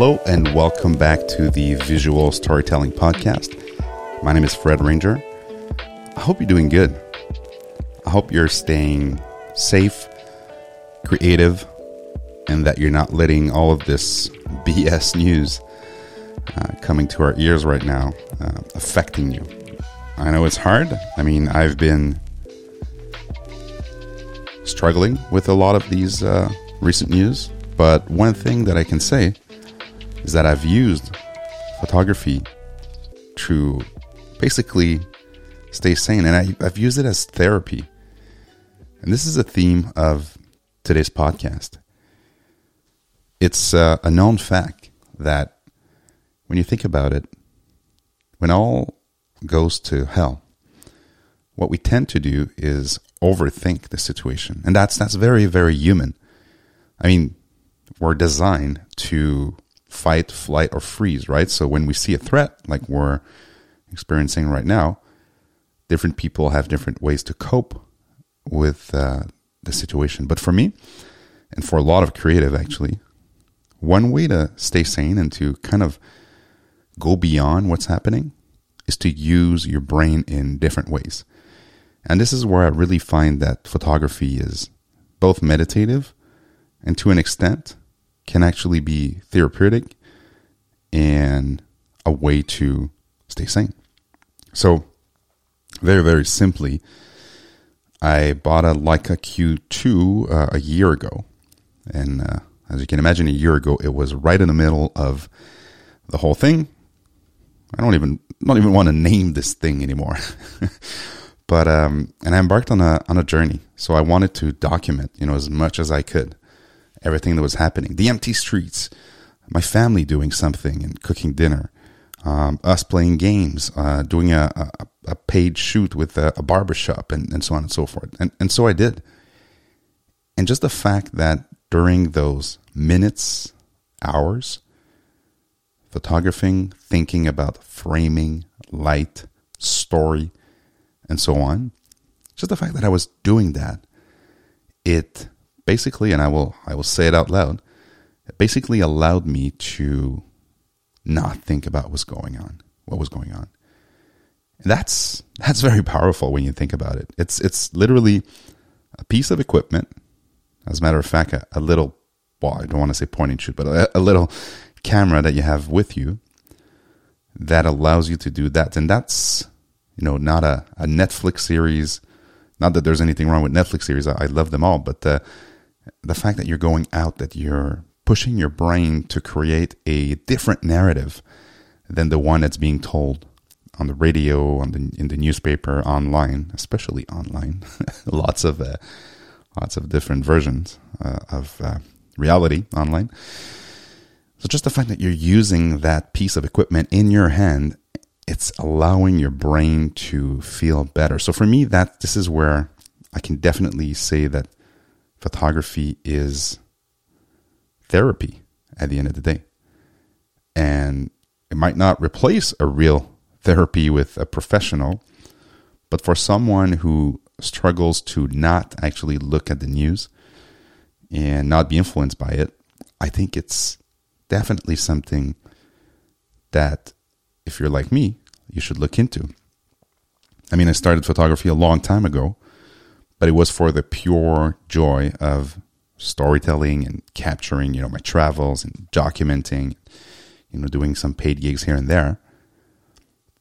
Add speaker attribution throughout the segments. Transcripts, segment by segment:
Speaker 1: Hello, and welcome back to the Visual Storytelling Podcast. My name is Fred Ranger. I hope you're doing good. I hope you're staying safe, creative, and that you're not letting all of this BS news uh, coming to our ears right now uh, affecting you. I know it's hard. I mean, I've been struggling with a lot of these uh, recent news, but one thing that I can say is that I've used photography to basically stay sane, and I, I've used it as therapy. And this is a theme of today's podcast. It's uh, a known fact that when you think about it, when all goes to hell, what we tend to do is overthink the situation, and that's that's very very human. I mean, we're designed to fight, flight, or freeze, right? So when we see a threat like we're experiencing right now, different people have different ways to cope with uh, the situation. But for me, and for a lot of creative actually, one way to stay sane and to kind of go beyond what's happening is to use your brain in different ways. And this is where I really find that photography is both meditative and to an extent can actually be therapeutic and a way to stay sane. So, very, very simply, I bought a Leica Q2 uh, a year ago. And uh, as you can imagine, a year ago, it was right in the middle of the whole thing. I don't even not even want to name this thing anymore. but um, and I embarked on a on a journey. So I wanted to document, you know, as much as I could, everything that was happening. The empty streets, my family doing something and cooking dinner, um, us playing games, uh, doing a, a, a, paid shoot with a, a barbershop, and, and so on and so forth. And, and so I did. And just the fact that during those minutes, hours, photographing, thinking about framing, light, story, and so on, just the fact that I was doing that, it basically, and I will I will say it out loud, it basically allowed me to not think about what's going on, what was going on. And that's that's very powerful when you think about it. It's it's literally a piece of equipment. As a matter of fact, a, a little well, I don't want to say point and shoot, but a, a little camera that you have with you that allows you to do that. And that's, you know, not a, a Netflix series. Not that there's anything wrong with Netflix series. I, I love them all. But uh, the fact that you're going out, that you're pushing your brain to create a different narrative than the one that's being told on the radio, on the in the newspaper, online, especially online. lots of uh, lots of different versions uh, of uh, reality online. So just the fact that you're using that piece of equipment in your hand, it's allowing your brain to feel better. So for me, that this is where I can definitely say that photography is therapy at the end of the day. And it might not replace a real therapy with a professional, but for someone who struggles to not actually look at the news and not be influenced by it, I think it's definitely something that, if you're like me, you should look into. I mean, I started photography a long time ago, but it was for the pure joy of storytelling and capturing, you know, my travels and documenting, you know, doing some paid gigs here and there.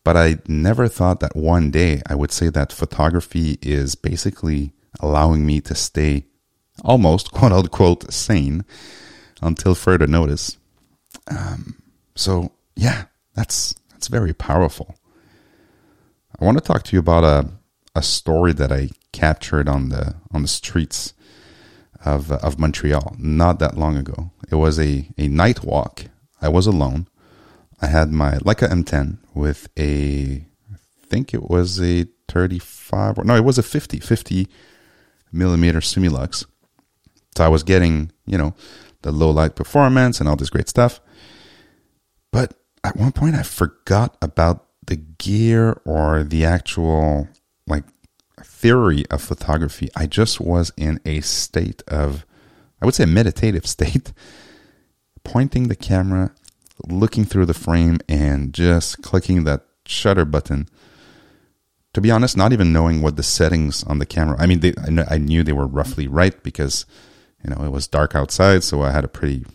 Speaker 1: But I never thought that one day I would say that photography is basically allowing me to stay almost quote unquote sane until further notice. Um, so yeah, that's that's very powerful. I want to talk to you about a a story that I captured on the on the streets of of Montreal not that long ago. It was a a night walk. I was alone. I had my Leica M10 with a I think it was a 35 or no, it was a 50 50 millimeter Summilux. So I was getting, you know, the low light performance and all this great stuff. But at one point I forgot about the gear or the actual like theory of photography, I just was in a state of, I would say, a meditative state, pointing the camera looking through the frame and just clicking that shutter button. To be honest, not even knowing what the settings on the camera. I mean, they, I, I knew they were roughly right because you know it was dark outside, so I had a pretty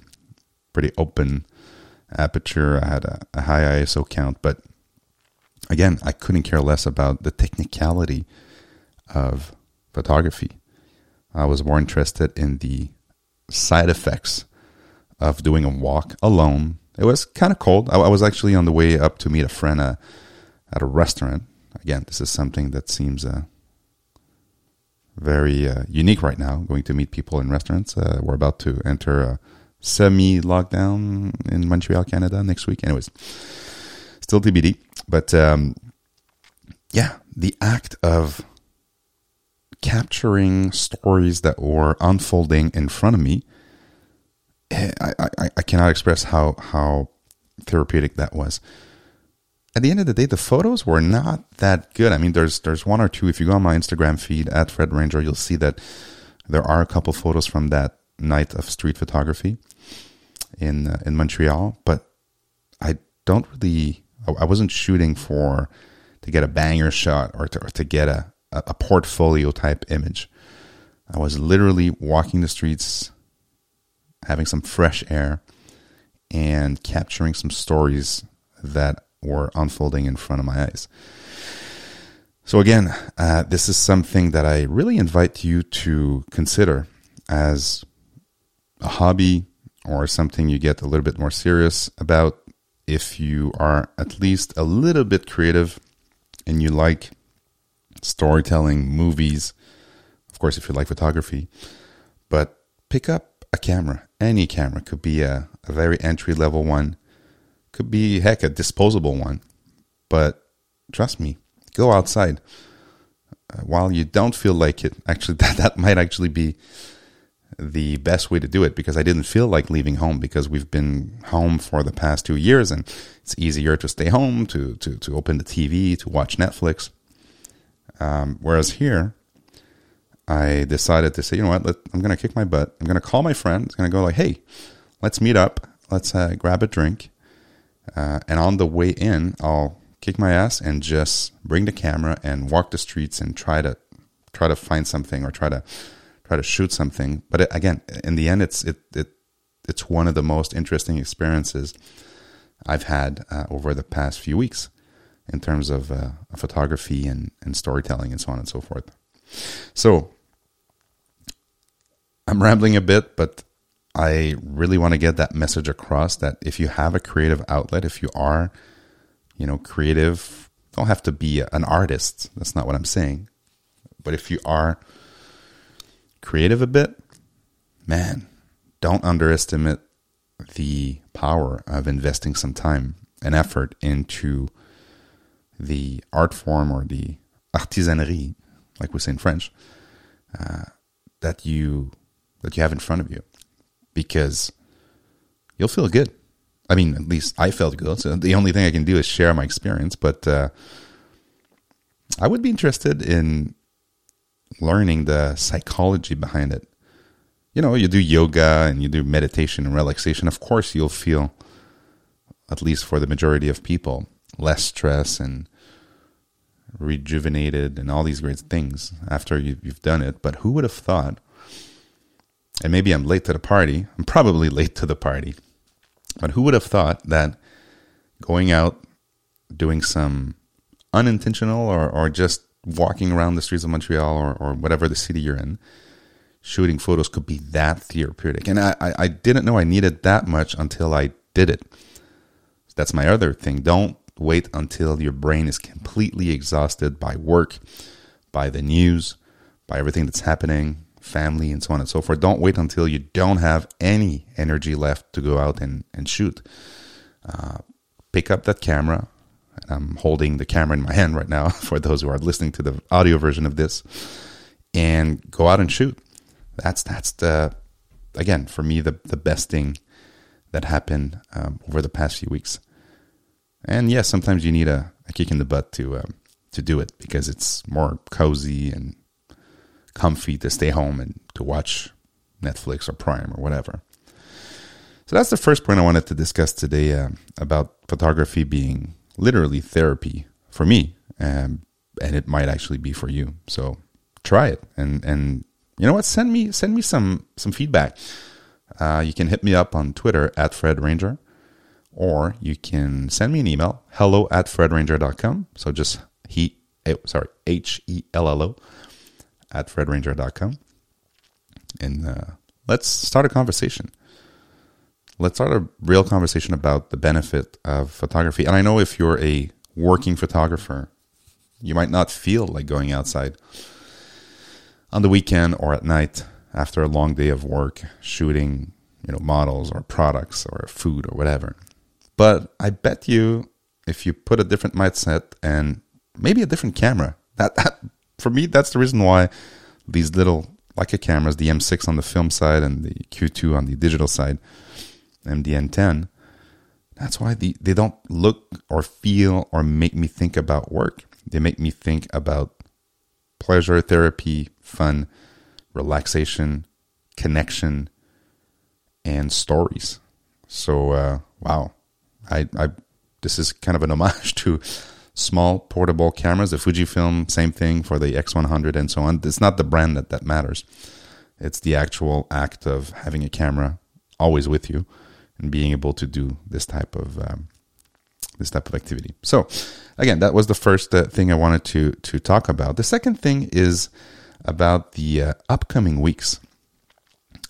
Speaker 1: pretty open aperture. I had a, a high ISO count, but again, I couldn't care less about the technicality of photography. I was more interested in the side effects of doing a walk alone. It was kind of cold. I, I, was actually on the way up to meet a friend uh, at a restaurant. Again, this is something that seems uh, very uh, unique right now, going to meet people in restaurants. Uh, we're about to enter a semi lockdown in Montreal, Canada next week. Anyways, still TBD. But um, yeah, the act of capturing stories that were unfolding in front of me, eh, I, I, I cannot express how, how therapeutic that was. At the end of the day, the photos were not that good. I mean, there's there's one or two. If you go on my Instagram feed at Fred Ranger, you'll see that there are a couple photos from that night of street photography in uh, in Montreal. But I don't really. I wasn't shooting for to get a banger shot or to, or to get a, a portfolio type image. I was literally walking the streets, having some fresh air, and capturing some stories that were unfolding in front of my eyes. So, again, uh, this is something that I really invite you to consider as a hobby or something you get a little bit more serious about if you are at least a little bit creative and you like storytelling, movies, of course, if you like photography, but pick up a camera. Any camera could be a, a very entry level one, could be, heck, a disposable one. But trust me, go outside. Uh, while you don't feel like it, actually, that, that might actually be the best way to do it because I didn't feel like leaving home because we've been home for the past two years and it's easier to stay home, to, to, to open the TV, to watch Netflix. Um, whereas here, I decided to say, you know what, let, I'm going to kick my butt. I'm going to call my friend. I'm going to go like, hey, let's meet up. Let's uh, grab a drink. Uh, and on the way in, I'll kick my ass and just bring the camera and walk the streets and try to try to find something or try to try to shoot something. But it, again, in the end, it's it, it it's one of the most interesting experiences I've had uh, over the past few weeks in terms of uh, photography and, and storytelling and so on and so forth. So I'm rambling a bit, but I really want to get that message across that if you have a creative outlet, if you are, you know, creative, don't have to be an artist. That's not what I'm saying. But if you are creative a bit, man, don't underestimate the power of investing some time and effort into the art form or the artisanerie, like we say in French, uh, that you that you have in front of you, because you'll feel good. I mean, at least I felt good. So the only thing I can do is share my experience. But uh, I would be interested in learning the psychology behind it. You know, you do yoga and you do meditation and relaxation. Of course, you'll feel, at least for the majority of people, less stress and rejuvenated and all these great things after you, have done it. But who would have thought? And maybe I'm late to the party. I'm probably late to the party. But who would have thought that going out, doing some unintentional or, or just walking around the streets of Montreal or, or whatever the city you're in, shooting photos could be that therapeutic. And I, I, I didn't know I needed that much until I did it. That's my other thing. Don't wait until your brain is completely exhausted by work, by the news, by everything that's happening, family, and so on and so forth. Don't wait until you don't have any energy left to go out and, and shoot. Uh, pick up that camera. I'm holding the camera in my hand right now for those who are listening to the audio version of this, and go out and shoot. That's that's the again for me the the best thing that happened um, over the past few weeks. And yes, sometimes you need a, a kick in the butt to um, to do it because it's more cozy and comfy to stay home and to watch Netflix or Prime or whatever. So that's the first point I wanted to discuss today uh, about photography being literally therapy for me, um, and it might actually be for you. So try it, and and you know what? Send me send me some some feedback. Uh, you can hit me up on Twitter at Fred Ranger, or you can send me an email hello at fredranger.com. So just he eh, sorry H E L L O at fredranger.com, and uh, let's start a conversation let's start a real conversation about the benefit of photography. And I know if you're a working photographer, you might not feel like going outside on the weekend or at night after a long day of work shooting, you know, models or products or food or whatever. But I bet you if you put a different mindset and maybe a different camera, that, that for me that's the reason why these little Leica cameras, the M6 on the film side and the Q2 on the digital side, MDN10, that's why the, they don't look or feel or make me think about work. They make me think about pleasure, therapy, fun, relaxation, connection, and stories. So, uh, wow, I, I, this is kind of an homage to small portable cameras. The Fujifilm, same thing for the X100 and so on. It's not the brand that, that matters. It's the actual act of having a camera always with you and being able to do this type of um, this type of activity. So, again, that was the first uh, thing I wanted to to talk about. The second thing is about the uh, upcoming weeks.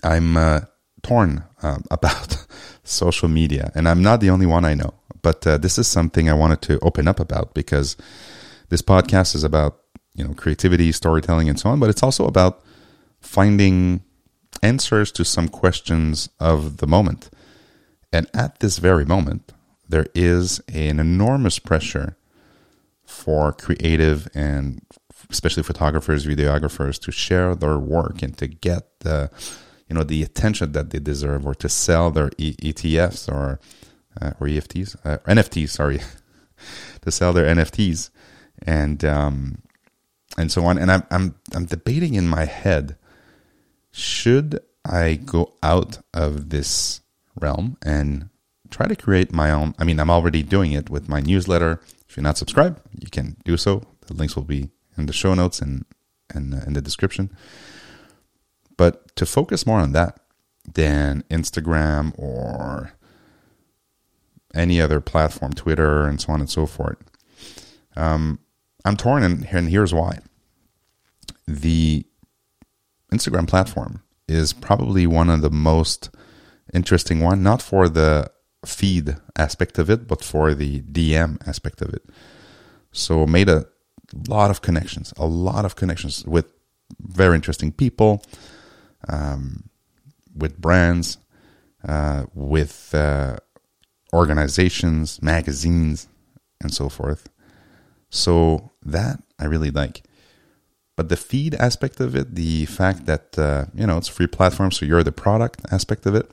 Speaker 1: I'm uh, torn um, about social media, and I'm not the only one I know. But uh, this is something I wanted to open up about because this podcast is about you know creativity, storytelling, and so on. But it's also about finding answers to some questions of the moment. And at this very moment, there is an enormous pressure for creative and especially photographers, videographers to share their work and to get the you know the attention that they deserve or to sell their e- ETFs or uh, or EFTs uh, NFTs sorry to sell their NFTs and um, and so on. And I'm I'm I'm debating in my head should I go out of this realm and try to create my own. I mean, I'm already doing it with my newsletter. If you're not subscribed, you can do so. The links will be in the show notes and and uh, in the description. But to focus more on that than Instagram or any other platform, Twitter and so on and so forth, um, I'm torn, and, and here's why. The Instagram platform is probably one of the most interesting one, not for the feed aspect of it, but for the DM aspect of it. So made a lot of connections, a lot of connections with very interesting people, um, with brands, uh, with uh, organizations, magazines, and so forth. So that I really like. But the feed aspect of it, the fact that uh, you know it's a free platform, so you're the product aspect of it,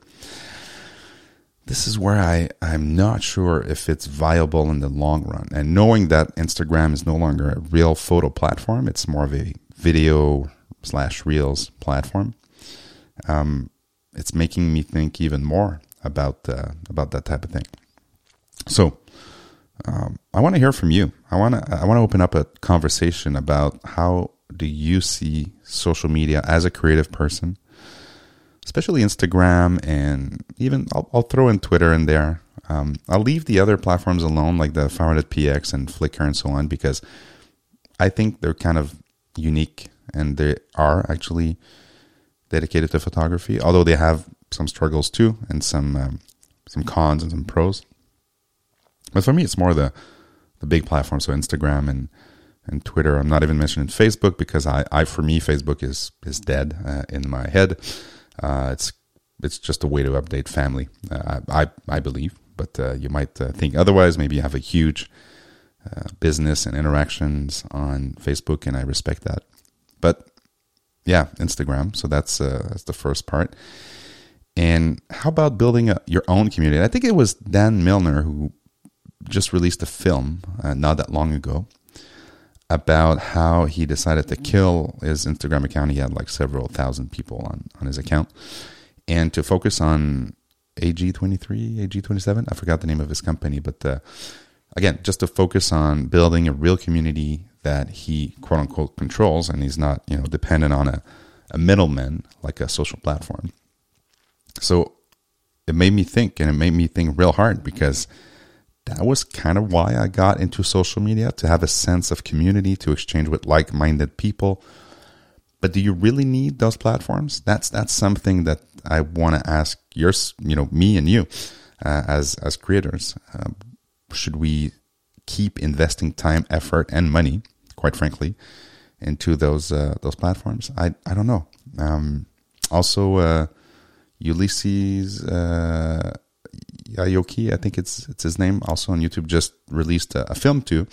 Speaker 1: this is where I, I'm not sure if it's viable in the long run. And knowing that Instagram is no longer a real photo platform, it's more of a video slash reels platform. Um, it's making me think even more about uh, about that type of thing. So um, I want to hear from you. I want to I want to open up a conversation about how do you see social media as a creative person especially Instagram and even I'll, I'll throw in Twitter in there. Um, I'll leave the other platforms alone, like the 500px and Flickr and so on, because I think they're kind of unique and they are actually dedicated to photography, although they have some struggles too and some um, some cons and some pros. But for me, it's more the the big platforms, so Instagram and and Twitter. I'm not even mentioning Facebook because I, I for me, Facebook is is dead uh, in my head. Uh, it's it's just a way to update family. Uh, I I believe, but uh, you might uh, think otherwise. Maybe you have a huge uh, business and interactions on Facebook, and I respect that. But yeah, Instagram. So that's uh, that's the first part. And how about building a, your own community? I think it was Dan Milnor who just released a film not that long ago about how he decided to kill his Instagram account. He had like several thousand people on, on his account and to focus on AG23, AG27. I forgot the name of his company, but uh, again, just to focus on building a real community that he quote unquote controls, and he's not you know dependent on a, a middleman like a social platform. So it made me think, and it made me think real hard because that was kind of why I got into social media to have a sense of community, to exchange with like minded people. But do you really need those platforms? That's that's something that I want to ask yours, you know, me and you uh, as as creators. Uh, should we keep investing time, effort, and money, quite frankly, into those uh, those platforms? I I don't know. Um, also, uh, Ulysses Aoki, I think it's it's his name, also on YouTube, just released a, a film too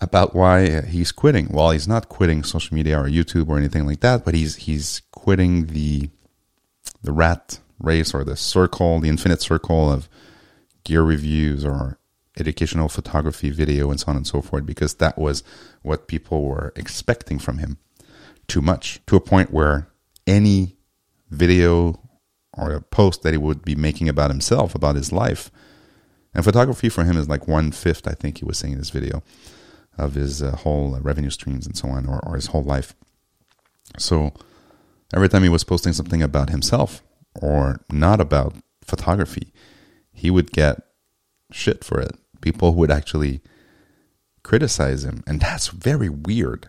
Speaker 1: about why he's quitting. Well, he's not quitting social media or YouTube or anything like that, but he's he's quitting the the rat race or the circle, the infinite circle of gear reviews or educational photography, video, and so on and so forth, because that was what people were expecting from him too much to a point where any video or a post that he would be making about himself, about his life, and photography for him is like one fifth, I think he was saying in this video, of his uh, whole uh, revenue streams and so on, or, or his whole life. So every time he was posting something about himself or not about photography, he would get shit for it. People would actually criticize him. And that's very weird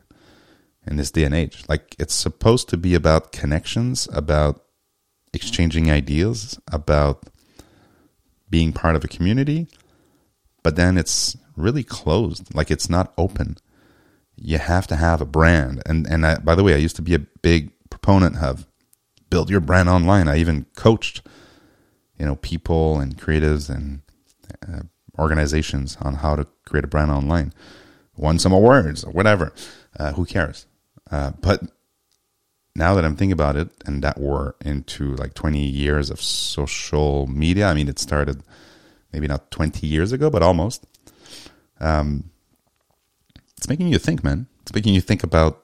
Speaker 1: in this day and age. Like, it's supposed to be about connections, about exchanging ideas, about being part of a community, but then it's really closed. Like, it's not open. You have to have a brand. And, and I, by the way, I used to be a big proponent of build your brand online. I even coached, you know, people and creatives and uh, organizations on how to create a brand online. Won some awards whatever. Uh, who cares? Uh, but now that I'm thinking about it, and that we're into like 20 years of social media. I mean, it started maybe not 20 years ago, but almost. Um, it's making you think, man. It's making you think about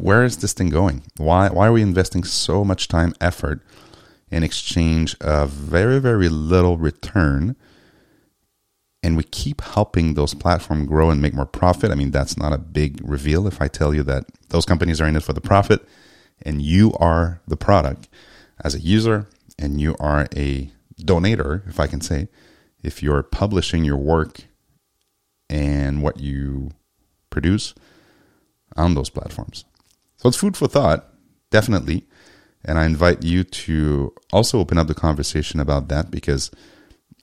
Speaker 1: where is this thing going? Why why are we investing so much time, effort in exchange of very very little return? And we keep helping those platforms grow and make more profit. I mean, that's not a big reveal if I tell you that those companies are in it for the profit and you are the product as a user and you are a donator, if I can say, if you're publishing your work and what you produce on those platforms. So it's food for thought, definitely. And I invite you to also open up the conversation about that because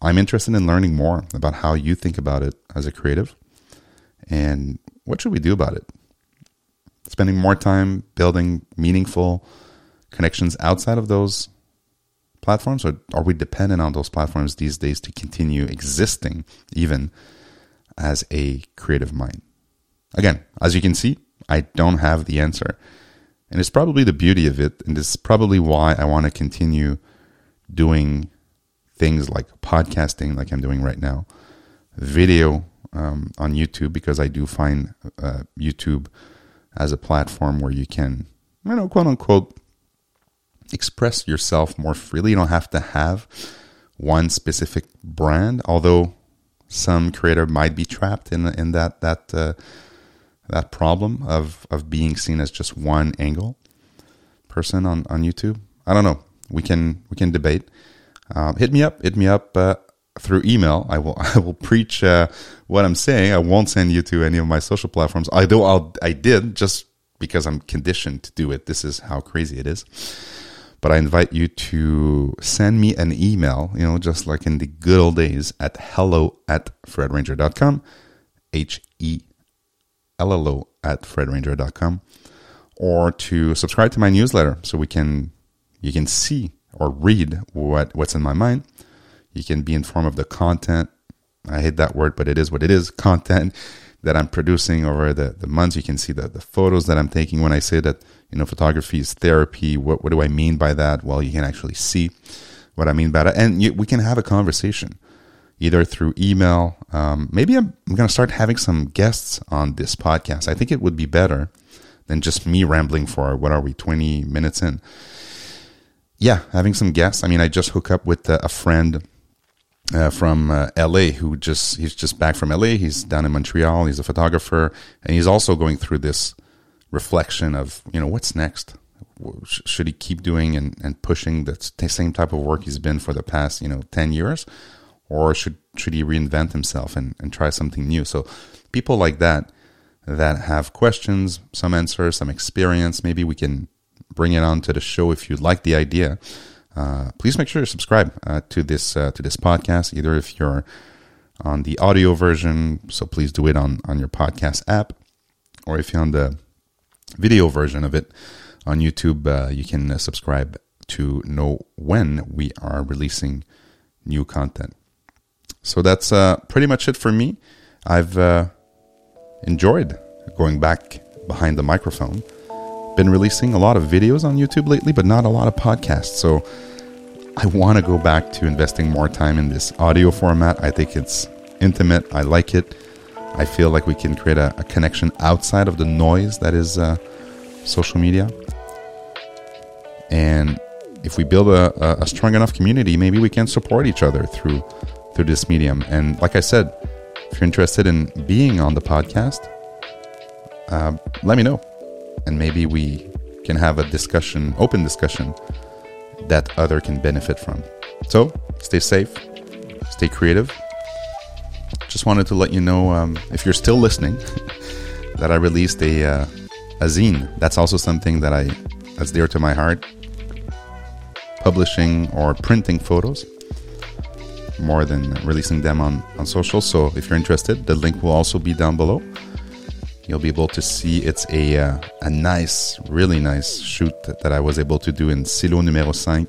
Speaker 1: I'm interested in learning more about how you think about it as a creative and what should we do about it? Spending more time building meaningful connections outside of those platforms, or are we dependent on those platforms these days to continue existing even as a creative mind? Again, as you can see, I don't have the answer. And it's probably the beauty of it. And is probably why I want to continue doing things like podcasting, like I'm doing right now, video um, on YouTube, because I do find uh, YouTube as a platform where you can, you know, quote unquote, express yourself more freely. You don't have to have one specific brand, although some creator might be trapped in in that that uh, that problem of of being seen as just one angle person on on YouTube. I don't know. We can we can debate. Um, hit me up. Hit me up uh, through email. I will I will preach uh, what I'm saying. I won't send you to any of my social platforms. Although I'll, I did just because I'm conditioned to do it. This is how crazy it is. But I invite you to send me an email, you know, just like in the good old days at hello at fredranger.com. H E LLO at fredranger.com or to subscribe to my newsletter so we can you can see or read what what's in my mind. You can be informed of the content. I hate that word, but it is what it is. Content that I'm producing over the, the months. You can see the, the photos that I'm taking when I say that, you know, photography is therapy. What, what do I mean by that? Well, you can actually see what I mean by that. And you, we can have a conversation either through email. Um, maybe I'm, I'm going to start having some guests on this podcast. I think it would be better than just me rambling for what are we, 20 minutes in. yeah, having some guests. I mean, I just hook up with uh, a friend uh, from uh, LA who just he's just back from LA. He's down in Montreal. He's a photographer, and he's also going through this reflection of you know what's next. Should he keep doing and, and pushing the same type of work he's been for the past you know ten years, or should should he reinvent himself and, and try something new? So people like that that have questions, some answers, some experience, maybe we can bring it on to the show if you like the idea. Uh, please make sure to subscribe uh, to this uh, to this podcast. Either if you're on the audio version, so please do it on on your podcast app, or if you're on the video version of it on YouTube, uh, you can uh, subscribe to know when we are releasing new content. So that's uh, pretty much it for me. I've enjoyed going back behind the microphone been releasing a lot of videos on YouTube lately, but not a lot of podcasts. So I want to go back to investing more time in this audio format. I think it's intimate. I like it. I feel like we can create a, a connection outside of the noise that is uh, social media. And if we build a, a, strong enough community, maybe we can support each other through through this medium. And like I said, if you're interested in being on the podcast, uh, let me know and maybe we can have a discussion, open discussion that other can benefit from. So stay safe, stay creative. Just wanted to let you know um, if you're still listening that I released a uh, a zine. That's also something that I that's dear to my heart. Publishing or printing photos more than releasing them on on social. So if you're interested, the link will also be down below you'll be able to see it's a uh, a nice, really nice shoot that, I was able to do in Silo Numero 5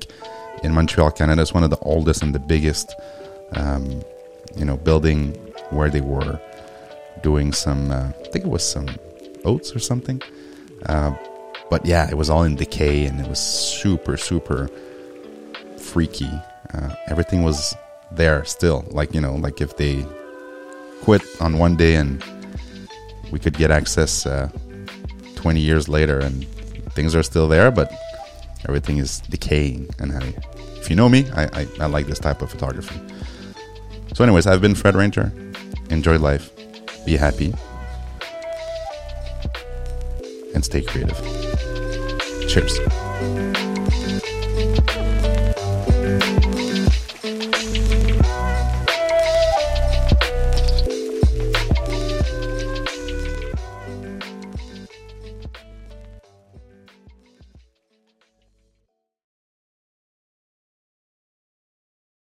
Speaker 1: in Montreal, Canada. It's one of the oldest and the biggest, um, you know, building where they were doing some. Uh, I think it was some oats or something. Uh, but yeah, it was all in decay and it was super, super freaky. Uh, everything was there still. Like you know, like if they quit on one day and we could get access uh, 20 years later and things are still there, but everything is decaying. And I, if you know me, I, I, I like this type of photography. So, anyways, I've been Fred Ranger. Enjoy life, be happy, and stay creative. Cheers.